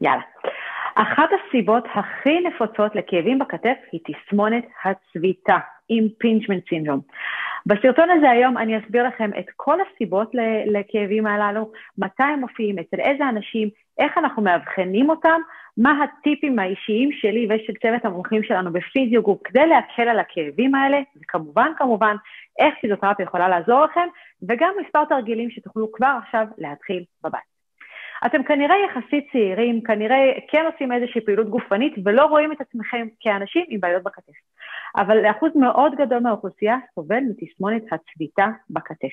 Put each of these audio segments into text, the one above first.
יאללה. אחת הסיבות הכי נפוצות לכאבים בכתף היא תסמונת הצביטה, impingement syndrome. בסרטון הזה היום אני אסביר לכם את כל הסיבות לכאבים הללו, מתי הם מופיעים, אצל איזה אנשים, איך אנחנו מאבחנים אותם, מה הטיפים האישיים שלי ושל צוות המומחים שלנו בפיזיוגרופ כדי להקל על הכאבים האלה, וכמובן, כמובן, איך פיזיותרפיה יכולה לעזור לכם, וגם מספר תרגילים שתוכלו כבר עכשיו להתחיל בבית. אתם כנראה יחסית צעירים, כנראה כן עושים איזושהי פעילות גופנית ולא רואים את עצמכם כאנשים עם בעיות בכתף. אבל אחוז מאוד גדול מהאוכלוסייה סובל מתסמונת הצביטה בכתף.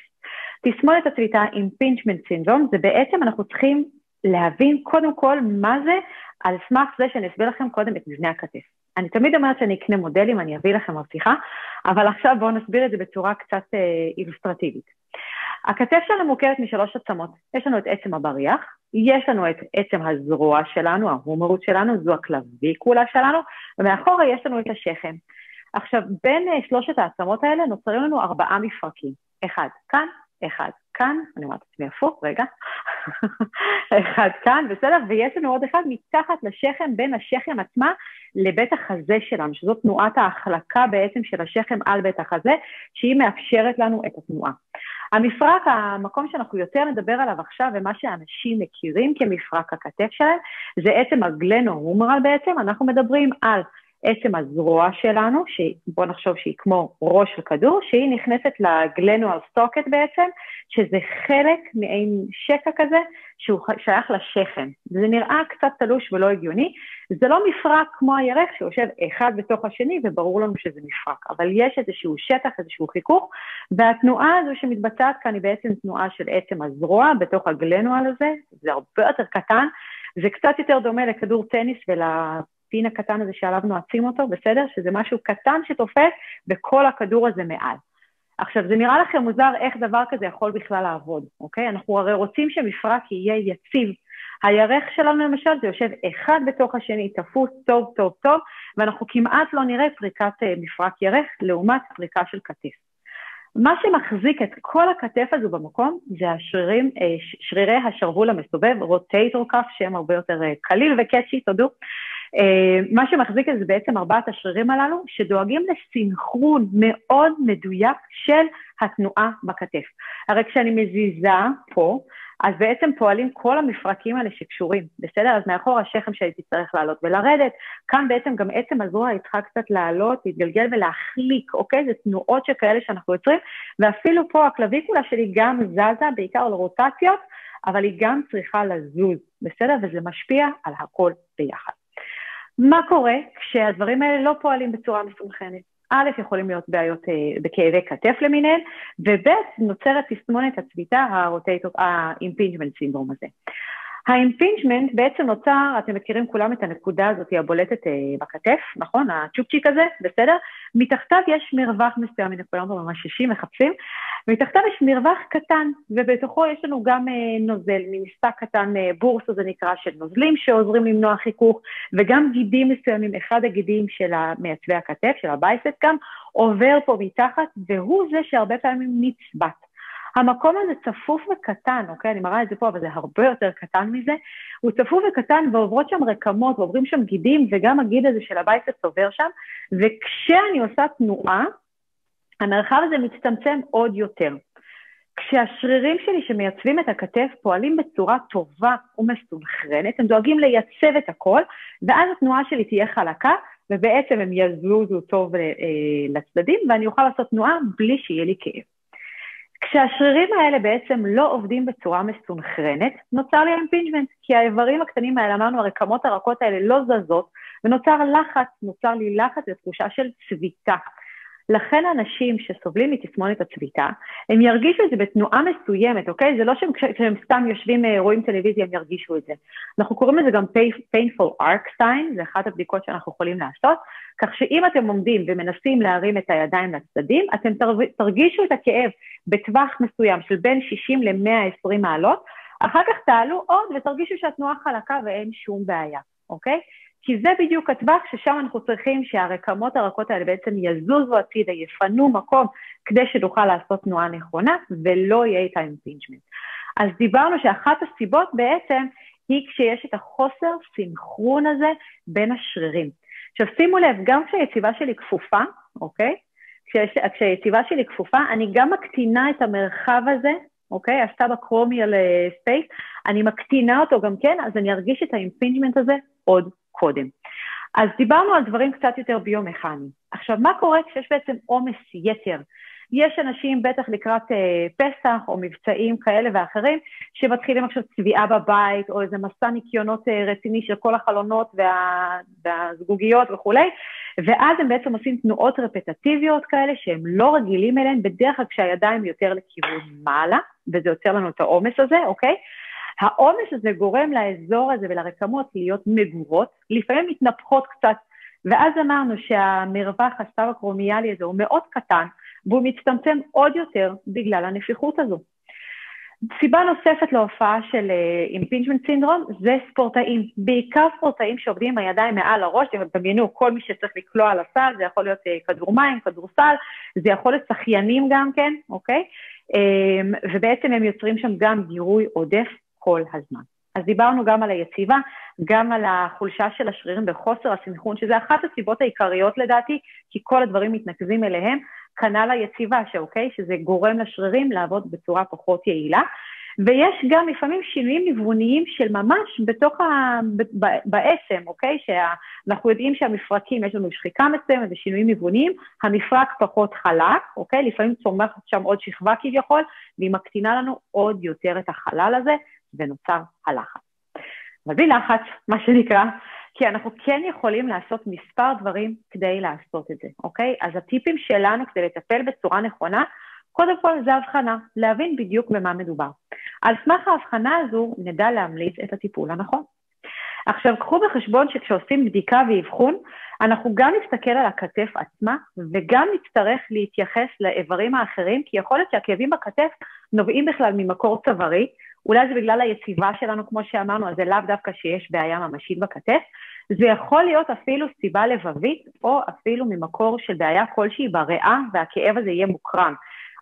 תסמונת הצביטה, impingement syndrome, זה בעצם אנחנו צריכים להבין קודם כל מה זה על סמך זה שאני אסביר לכם קודם את מבנה הכתף. אני תמיד אומרת שאני אקנה מודלים, אני אביא לכם מבטיחה, אבל עכשיו בואו נסביר את זה בצורה קצת אה, אילוסטרטיבית. הכתף שלנו מורכבת משלוש עצמות. יש לנו את עצם הבריח, יש לנו את עצם הזרוע שלנו, ההומורות שלנו, זו הקלביקולה שלנו, ומאחורה יש לנו את השכם. עכשיו, בין uh, שלושת העצמות האלה נוצרים לנו ארבעה מפרקים. אחד כאן, אחד כאן, אני אומרת לעצמי הפוך, רגע, אחד כאן, בסדר? ויש לנו עוד אחד מתחת לשכם, בין השכם עצמה לבית החזה שלנו, שזו תנועת ההחלקה בעצם של השכם על בית החזה, שהיא מאפשרת לנו את התנועה. המפרק, המקום שאנחנו יותר נדבר עליו עכשיו, ומה שאנשים מכירים כמפרק הכתף שלהם, זה עצם הגלנו-הומרל בעצם, אנחנו מדברים על עצם הזרוע שלנו, שבוא נחשוב שהיא כמו ראש של כדור, שהיא נכנסת לגלנואל סטוקט בעצם, שזה חלק מעין שקע כזה שהוא שייך לשכם. זה נראה קצת תלוש ולא הגיוני. זה לא מפרק כמו הירך שיושב אחד בתוך השני וברור לנו שזה מפרק, אבל יש איזשהו שטח, איזשהו חיכוך, והתנועה הזו שמתבצעת כאן היא בעצם תנועה של עצם הזרוע בתוך הגלנואל הזה, זה הרבה יותר קטן, זה קצת יותר דומה לכדור טניס ול... הספין הקטן הזה שעליו נועצים אותו, בסדר? שזה משהו קטן שתופס וכל הכדור הזה מעל. עכשיו, זה נראה לכם מוזר איך דבר כזה יכול בכלל לעבוד, אוקיי? אנחנו הרי רוצים שמפרק יהיה יציב. הירך שלנו למשל זה יושב אחד בתוך השני, תפוס טוב טוב טוב, ואנחנו כמעט לא נראה פריקת אה, מפרק ירך לעומת פריקה של כתף. מה שמחזיק את כל הכתף הזו במקום זה השרירים, אה, שרירי השרוול המסובב, רוטייטור כף, שהם הרבה יותר אה, קליל וקאצ'י, תודו. אה, מה שמחזיק את זה בעצם ארבעת השרירים הללו, שדואגים לסינכרון מאוד מדויק של התנועה בכתף. הרי כשאני מזיזה פה, אז בעצם פועלים כל המפרקים האלה שקשורים, בסדר? אז מאחור השכם שלי תצטרך לעלות ולרדת, כאן בעצם גם עצם הזרוע צריכה קצת לעלות, להתגלגל ולהחליק, אוקיי? זה תנועות שכאלה שאנחנו יוצרים, ואפילו פה ה clavicula שלי גם זזה, בעיקר על רוטציות, אבל היא גם צריכה לזוז, בסדר? וזה משפיע על הכל ביחד. מה קורה כשהדברים האלה לא פועלים בצורה מסונכרנת? א', יכולים להיות בעיות אה, בכאבי כתף למיניהן, וב', נוצרת תסמונת הצביטה, ה-impingement syndrome הזה. ה impingement בעצם נוצר, אתם מכירים כולם את הנקודה הזאת הבולטת אה, בכתף, נכון? הצ'ופצ'יק הזה, בסדר? מתחתיו יש מרווח מסוים, הנה כולם פה ממש שישים מחפשים, מתחתיו יש מרווח קטן, ובתוכו יש לנו גם אה, נוזל, ממספק קטן, אה, בורסו זה נקרא, של נוזלים שעוזרים למנוע חיכוך, וגם גידים מסוימים, אחד הגידים של מעצבי הכתף, של הבייסט גם, עובר פה מתחת, והוא זה שהרבה פעמים נצבט. המקום הזה צפוף וקטן, אוקיי? אני מראה את זה פה, אבל זה הרבה יותר קטן מזה. הוא צפוף וקטן ועוברות שם רקמות ועוברים שם גידים, וגם הגיד הזה של הבייסט עובר שם, וכשאני עושה תנועה, המרחב הזה מצטמצם עוד יותר. כשהשרירים שלי שמייצבים את הכתף פועלים בצורה טובה ומסונכרנת, הם דואגים לייצב את הכל, ואז התנועה שלי תהיה חלקה, ובעצם הם יזוזו טוב אה, לצדדים, ואני אוכל לעשות תנועה בלי שיהיה לי כאב. כשהשרירים האלה בעצם לא עובדים בצורה מסונכרנת, נוצר לי impingement, כי האיברים הקטנים האלה, אמרנו, הרקמות הרכות האלה לא זזות, ונוצר לחץ, נוצר לי לחץ ותחושה של צביטה. לכן אנשים שסובלים מתסמונת הצביטה, הם ירגישו את זה בתנועה מסוימת, אוקיי? זה לא שהם כשהם סתם יושבים, אה, רואים טלוויזיה, הם ירגישו את זה. אנחנו קוראים לזה גם painful arc sign, זה אחת הבדיקות שאנחנו יכולים לעשות, כך שאם אתם עומדים ומנסים להרים את הידיים לצדדים, אתם תרגישו את הכאב בטווח מסוים של בין 60 ל-120 מעלות, אחר כך תעלו עוד ותרגישו שהתנועה חלקה ואין שום בעיה, אוקיי? כי זה בדיוק הטווח ששם אנחנו צריכים שהרקמות הרכות האלה בעצם יזוזו הצידה, יפנו מקום כדי שנוכל לעשות תנועה נכונה ולא יהיה את ה impingement. אז דיברנו שאחת הסיבות בעצם היא כשיש את החוסר סינכרון הזה בין השרירים. עכשיו שימו לב, גם כשהיציבה שלי כפופה, אוקיי? כשהיציבה שלי כפופה, אני גם מקטינה את המרחב הזה, אוקיי? את ה subacromial space, אני מקטינה אותו גם כן, אז אני ארגיש את ה impingement הזה עוד קודם. אז דיברנו על דברים קצת יותר ביומכניים. עכשיו, מה קורה כשיש בעצם עומס יתר? יש אנשים, בטח לקראת אה, פסח או מבצעים כאלה ואחרים, שמתחילים עכשיו צביעה בבית, או איזה מסע ניקיונות אה, רציני של כל החלונות וה, והזגוגיות וכולי, ואז הם בעצם עושים תנועות רפטטיביות כאלה שהם לא רגילים אליהן, בדרך כלל כשהידיים יותר לכיוון מעלה, וזה יוצר לנו את העומס הזה, אוקיי? העומס הזה גורם לאזור הזה ולרקמות להיות מגורות, לפעמים מתנפחות קצת, ואז אמרנו שהמרווח הסאב-אקרומיאלי הזה הוא מאוד קטן, והוא מצטמצם עוד יותר בגלל הנפיחות הזו. סיבה נוספת להופעה של impingement אה, syndrome זה ספורטאים, בעיקר ספורטאים שעובדים עם הידיים מעל הראש, דמיינו כל מי שצריך לקלוע על הסל, זה יכול להיות אה, כדור מים, כדורסל, זה יכול להיות שחיינים גם כן, אוקיי? Um, ובעצם הם יוצרים שם גם גירוי עודף כל הזמן. אז דיברנו גם על היציבה, גם על החולשה של השרירים וחוסר הסנכרון, שזה אחת הסיבות העיקריות לדעתי, כי כל הדברים מתנקזים אליהם, כנ"ל היציבה, שאוקיי, שזה גורם לשרירים לעבוד בצורה פחות יעילה. ויש גם לפעמים שינויים ניווניים של ממש בתוך ה... בעצם, אוקיי? שאנחנו יודעים שהמפרקים, יש לנו שחיקה מסוימת ושינויים ניווניים, המפרק פחות חלק, אוקיי? לפעמים צומחת שם עוד שכבה כביכול, והיא מקטינה לנו עוד יותר את החלל הזה, ונוצר הלחץ. אבל בלי לחץ, מה שנקרא, כי אנחנו כן יכולים לעשות מספר דברים כדי לעשות את זה, אוקיי? אז הטיפים שלנו כדי לטפל בצורה נכונה, קודם כל זה הבחנה, להבין בדיוק במה מדובר. על סמך ההבחנה הזו נדע להמליץ את הטיפול הנכון. עכשיו, קחו בחשבון שכשעושים בדיקה ואבחון, אנחנו גם נסתכל על הכתף עצמה וגם נצטרך להתייחס לאיברים האחרים, כי יכול להיות שהכאבים בכתף נובעים בכלל ממקור צווארי, אולי זה בגלל היציבה שלנו, כמו שאמרנו, אז זה לאו דווקא שיש בעיה ממשית בכתף, זה יכול להיות אפילו סיבה לבבית, או אפילו ממקור של בעיה כלשהי בריאה, והכאב הזה יהיה מוקרן.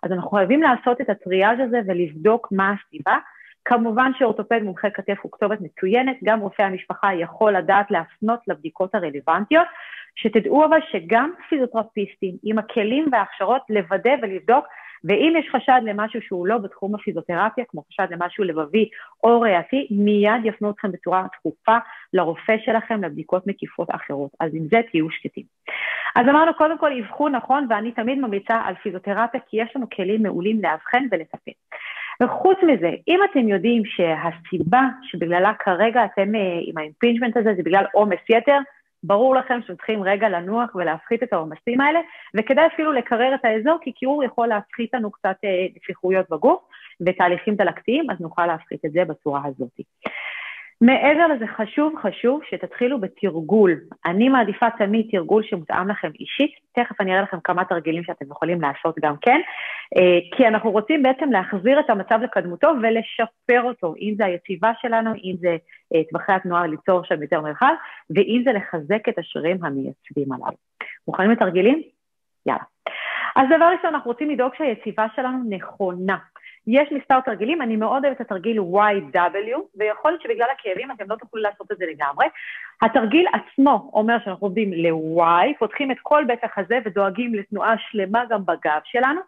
אז אנחנו חייבים לעשות את הטריאז' הזה ולבדוק מה הסיבה. כמובן שאורתופד מומחה כתף הוא כתובת מצוינת, גם רופא המשפחה יכול לדעת להפנות לבדיקות הרלוונטיות, שתדעו אבל שגם פיזיותרפיסטים עם הכלים וההכשרות לוודא ולבדוק ואם יש חשד למשהו שהוא לא בתחום הפיזיותרפיה, כמו חשד למשהו לבבי או ריאתי, מיד יפנו אתכם בצורה דחופה לרופא שלכם לבדיקות מקיפות אחרות. אז עם זה תהיו שקטים. אז אמרנו, קודם כל אבחון נכון, ואני תמיד ממליצה על פיזיותרפיה, כי יש לנו כלים מעולים לאבחן ולטפל. וחוץ מזה, אם אתם יודעים שהסיבה שבגללה כרגע אתם אה, עם ה impingement הזה זה בגלל עומס יתר, ברור לכם שאתם צריכים רגע לנוח ולהפחית את העומסים האלה, וכדאי אפילו לקרר את האזור, כי קירור יכול להפחית לנו קצת אה, נפיחויות בגוף ותהליכים דלקתיים, אז נוכל להפחית את זה בצורה הזאת. מעבר לזה חשוב, חשוב שתתחילו בתרגול. אני מעדיפה תמיד תרגול שמותאם לכם אישית, תכף אני אראה לכם כמה תרגילים שאתם יכולים לעשות גם כן, אה, כי אנחנו רוצים בעצם להחזיר את המצב לקדמותו ולשפר אותו, אם זה היציבה שלנו, אם זה אה, טווחי התנועה ליצור שם יותר מרחב, ואם זה לחזק את השרירים המייצבים עליו. מוכנים לתרגילים? יאללה. אז דבר ראשון, אנחנו רוצים לדאוג שהיציבה שלנו נכונה. יש מספר תרגילים, אני מאוד אוהבת את התרגיל YW, ויכול להיות שבגלל הכאבים אתם לא תוכלו לעשות את זה לגמרי. התרגיל עצמו אומר שאנחנו עובדים ל-Y, פותחים את כל בית החזה ודואגים לתנועה שלמה גם בגב שלנו,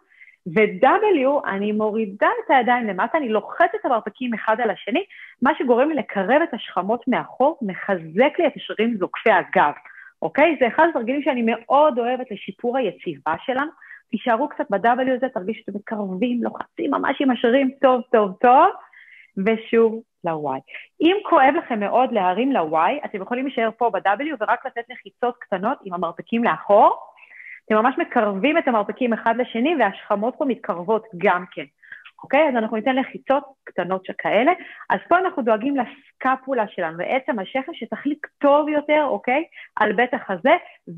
ו-W, אני מורידה את הידיים למטה, אני לוחצת את המרפקים אחד על השני, מה שגורם לי לקרב את השכמות מאחור, מחזק לי את השרירים זוקפי הגב, אוקיי? זה אחד התרגילים שאני מאוד אוהבת לשיפור היציבה שלנו. תישארו קצת ב-W הזה, תרגישו שאתם מתקרבים, לוחצים ממש עם השרירים טוב, טוב, טוב, ושוב ל-Y. אם כואב לכם מאוד להרים ל-Y, אתם יכולים להישאר פה ב-W ורק לתת לחיצות קטנות עם המרפקים לאחור. אתם ממש מקרבים את המרפקים אחד לשני והשכמות פה מתקרבות גם כן. אוקיי? אז אנחנו ניתן לחיצות קטנות שכאלה. אז פה אנחנו דואגים לסקפולה שלנו, בעצם השכם שתחליק טוב יותר, אוקיי? על בית החזה,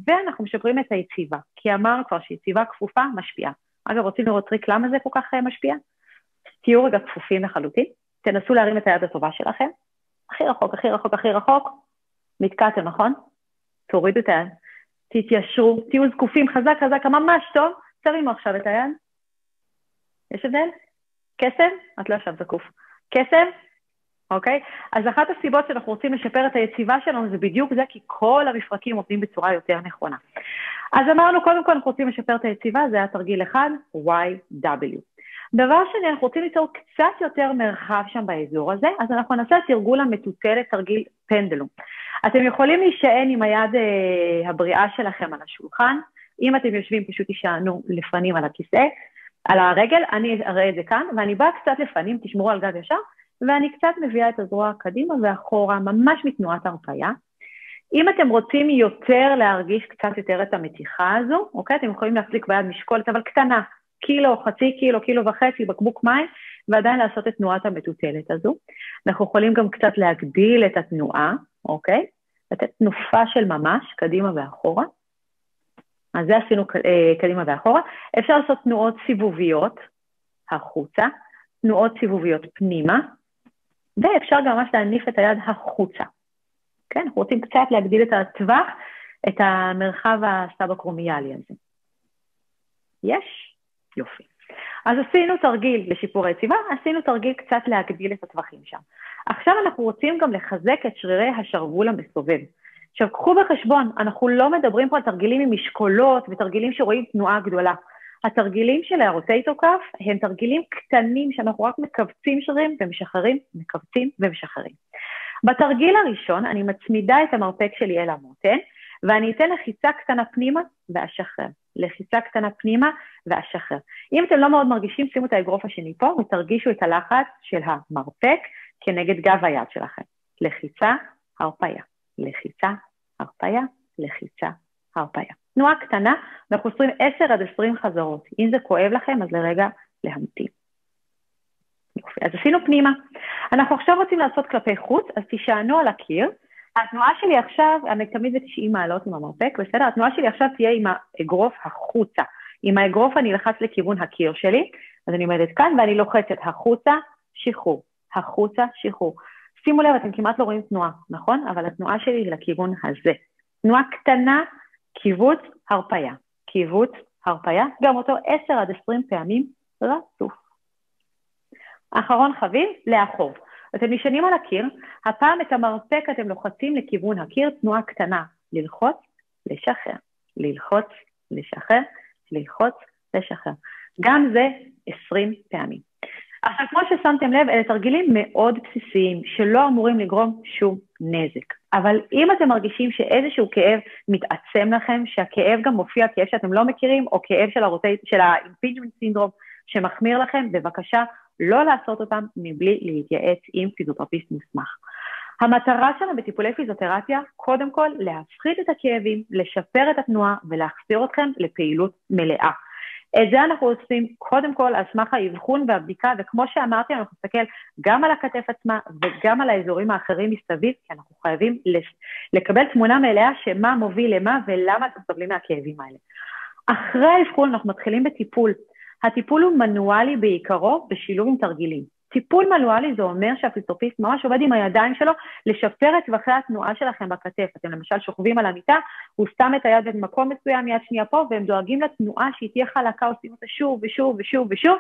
ואנחנו משפרים את היציבה. כי אמרנו כבר שיציבה כפופה משפיעה. אגב, רוצים לראות טריק למה זה כל כך אה, משפיע? תהיו רגע כפופים לחלוטין, תנסו להרים את היד הטובה שלכם, הכי רחוק, הכי רחוק, הכי רחוק, נתקעתם, נכון? תורידו את היד, תתיישרו, תהיו זקופים חזק חזק, ממש טוב, תרימו עכשיו את היד. יש הבדל? קסם? את לא עכשיו זקוף. קסם? אוקיי? אז אחת הסיבות שאנחנו רוצים לשפר את היציבה שלנו זה בדיוק זה, כי כל המפרקים עובדים בצורה יותר נכונה. אז אמרנו, קודם כל אנחנו רוצים לשפר את היציבה, זה היה תרגיל אחד, YW. דבר שני, אנחנו רוצים ליצור קצת יותר מרחב שם באזור הזה, אז אנחנו נעשה תרגול המטוטלת, תרגיל פנדלום. אתם יכולים להישען עם היד אה, הבריאה שלכם על השולחן, אם אתם יושבים פשוט תישענו לפנים על הכיסא, על הרגל, אני אראה את זה כאן, ואני באה קצת לפנים, תשמרו על גב ישר, ואני קצת מביאה את הזרוע קדימה ואחורה, ממש מתנועת הרפאיה. אם אתם רוצים יותר להרגיש קצת יותר את המתיחה הזו, אוקיי? אתם יכולים להחזיק ביד משקולת, אבל קטנה, קילו, חצי קילו, קילו וחצי, בקבוק מים, ועדיין לעשות את תנועת המטוטלת הזו. אנחנו יכולים גם קצת להגדיל את התנועה, אוקיי? לתת תנופה של ממש, קדימה ואחורה. אז זה עשינו אה, קדימה ואחורה. אפשר לעשות תנועות סיבוביות החוצה, תנועות סיבוביות פנימה, ואפשר גם ממש להניף את היד החוצה. כן, אנחנו רוצים קצת להגדיל את הטווח, את המרחב הסבקרומיאלי הזה. יש? יופי. אז עשינו תרגיל לשיפור היציבה, עשינו תרגיל קצת להגדיל את הטווחים שם. עכשיו אנחנו רוצים גם לחזק את שרירי השרוול המסובב. עכשיו, קחו בחשבון, אנחנו לא מדברים פה על תרגילים עם משקולות ותרגילים שרואים תנועה גדולה. התרגילים של הרוטייטו כף הם תרגילים קטנים שאנחנו רק מכווצים שרירים ומשחררים, מכווצים ומשחררים. בתרגיל הראשון אני מצמידה את המרפק שלי אל המותן, ואני אתן לחיצה קטנה פנימה ואשחרר. לחיצה קטנה פנימה ואשחרר. אם אתם לא מאוד מרגישים, שימו את האגרוף השני פה ותרגישו את הלחץ של המרפק כנגד גב היד שלכם. לחיצה, הרפאיה. לחיצה, הרפאיה, לחיצה, הרפאיה. תנועה קטנה, אנחנו עושים 10 עד 20 חזרות. אם זה כואב לכם, אז לרגע להמתין. יופי, אז עשינו פנימה. אנחנו עכשיו רוצים לעשות כלפי חוץ, אז תישענו על הקיר. התנועה שלי עכשיו, אני תמיד ב-90 מעלות עם המרפק, בסדר? התנועה שלי עכשיו תהיה עם האגרוף החוצה. עם האגרוף אני אלחץ לכיוון הקיר שלי, אז אני עומדת כאן ואני לוחצת החוצה, שחרור, החוצה, שחרור. שימו לב, אתם כמעט לא רואים תנועה, נכון? אבל התנועה שלי היא לכיוון הזה. תנועה קטנה, קיבוץ, הרפאיה. קיבוץ, הרפאיה, גם אותו 10 עד 20 פעמים רצוף. אחרון חביב, לאחור. אתם נשענים על הקיר, הפעם את המרפק אתם לוחצים לכיוון הקיר, תנועה קטנה, ללחוץ, לשחרר, ללחוץ, לשחרר, ללחוץ, לשחרר. גם זה 20 פעמים. עכשיו, כמו ששמתם לב, אלה תרגילים מאוד בסיסיים, שלא אמורים לגרום שום נזק. אבל אם אתם מרגישים שאיזשהו כאב מתעצם לכם, שהכאב גם מופיע כאב שאתם לא מכירים, או כאב של, הרוטי, של ה impingement syndrome שמחמיר לכם, בבקשה לא לעשות אותם מבלי להתייעץ עם פיזיותרפיסט מוסמך. המטרה שלנו בטיפולי פיזיותרפיה, קודם כל להפחית את הכאבים, לשפר את התנועה ולהחזיר אתכם לפעילות מלאה. את זה אנחנו עושים קודם כל על סמך האבחון והבדיקה, וכמו שאמרתי, אנחנו נסתכל גם על הכתף עצמה וגם על האזורים האחרים מסביב, כי אנחנו חייבים לקבל תמונה מלאה שמה מוביל למה ולמה אתם סובלים מהכאבים האלה. אחרי האבחון אנחנו מתחילים בטיפול. הטיפול הוא מנואלי בעיקרו בשילוב עם תרגילים. טיפול מנואלי זה אומר שהפיסטופיסט ממש עובד עם הידיים שלו לשפר את טווחי התנועה שלכם בכתף. אתם למשל שוכבים על המיטה, הוא שם את היד במקום מסוים, יד שנייה פה, והם דואגים לתנועה שהיא תהיה חלקה, עושים אותה שוב ושוב ושוב ושוב,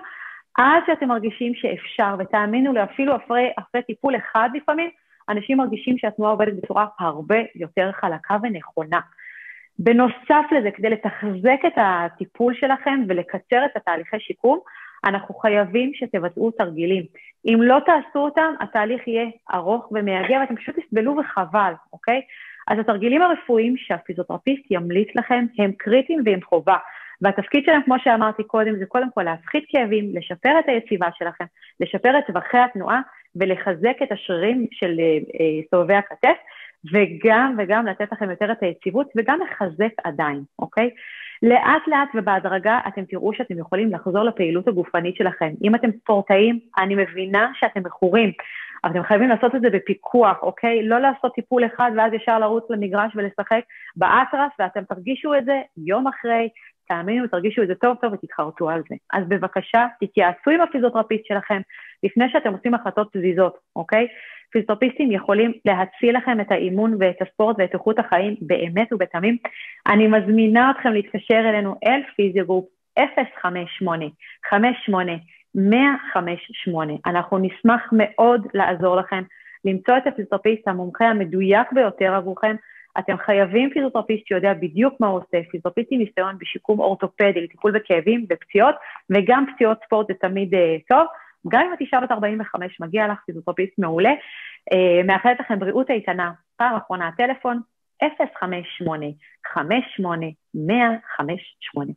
עד שאתם מרגישים שאפשר, ותאמינו לי, אפילו אחרי, אחרי טיפול אחד לפעמים, אנשים מרגישים שהתנועה עובדת בצורה הרבה יותר חלקה ונכונה. בנוסף לזה, כדי לתחזק את הטיפול שלכם ולקצר את התהליכי שיקום, אנחנו חייבים שתבצעו תרגילים. אם לא תעשו אותם, התהליך יהיה ארוך ומייגע ואתם פשוט תסבלו וחבל, אוקיי? אז התרגילים הרפואיים שהפיזיותרפיסט ימליץ לכם הם קריטיים והם חובה. והתפקיד שלהם, כמו שאמרתי קודם, זה קודם כל להפחית כאבים, לשפר את היציבה שלכם, לשפר את טווחי התנועה ולחזק את השרירים של אה, אה, סובבי הכתף, וגם וגם לתת לכם יותר את היציבות וגם לחזק עדיין, אוקיי? לאט לאט ובהדרגה אתם תראו שאתם יכולים לחזור לפעילות הגופנית שלכם. אם אתם ספורטאים, אני מבינה שאתם מכורים, אבל אתם חייבים לעשות את זה בפיקוח, אוקיי? לא לעשות טיפול אחד ואז ישר לרוץ למגרש ולשחק באטרף, ואתם תרגישו את זה יום אחרי, תאמינו, תרגישו את זה טוב טוב ותתחרטו על זה. אז בבקשה, תתייעצו עם הפיזיותרפיסט שלכם לפני שאתם עושים החלטות פזיזות, אוקיי? פיזיותרפיסטים יכולים להציל לכם את האימון ואת הספורט ואת איכות החיים באמת ובתמים. אני מזמינה אתכם להתקשר אלינו אל פיזיוגרופ 058 58 158. אנחנו נשמח מאוד לעזור לכם. למצוא את הפיזיותרפיסט המומחה המדויק ביותר עבורכם. אתם חייבים פיזיותרפיסט שיודע בדיוק מה הוא עושה, פיזיותרפיסט עם ניסיון בשיקום אורתופדי, לטיפול בכאבים, בפציעות, וגם פציעות ספורט זה תמיד uh, טוב. גם אם את אישה בת 45, מגיע לך פיזיותרפיסט מעולה. Uh, מאחלת לכם בריאות איתנה. פעם אחרונה, הטלפון 058 58 158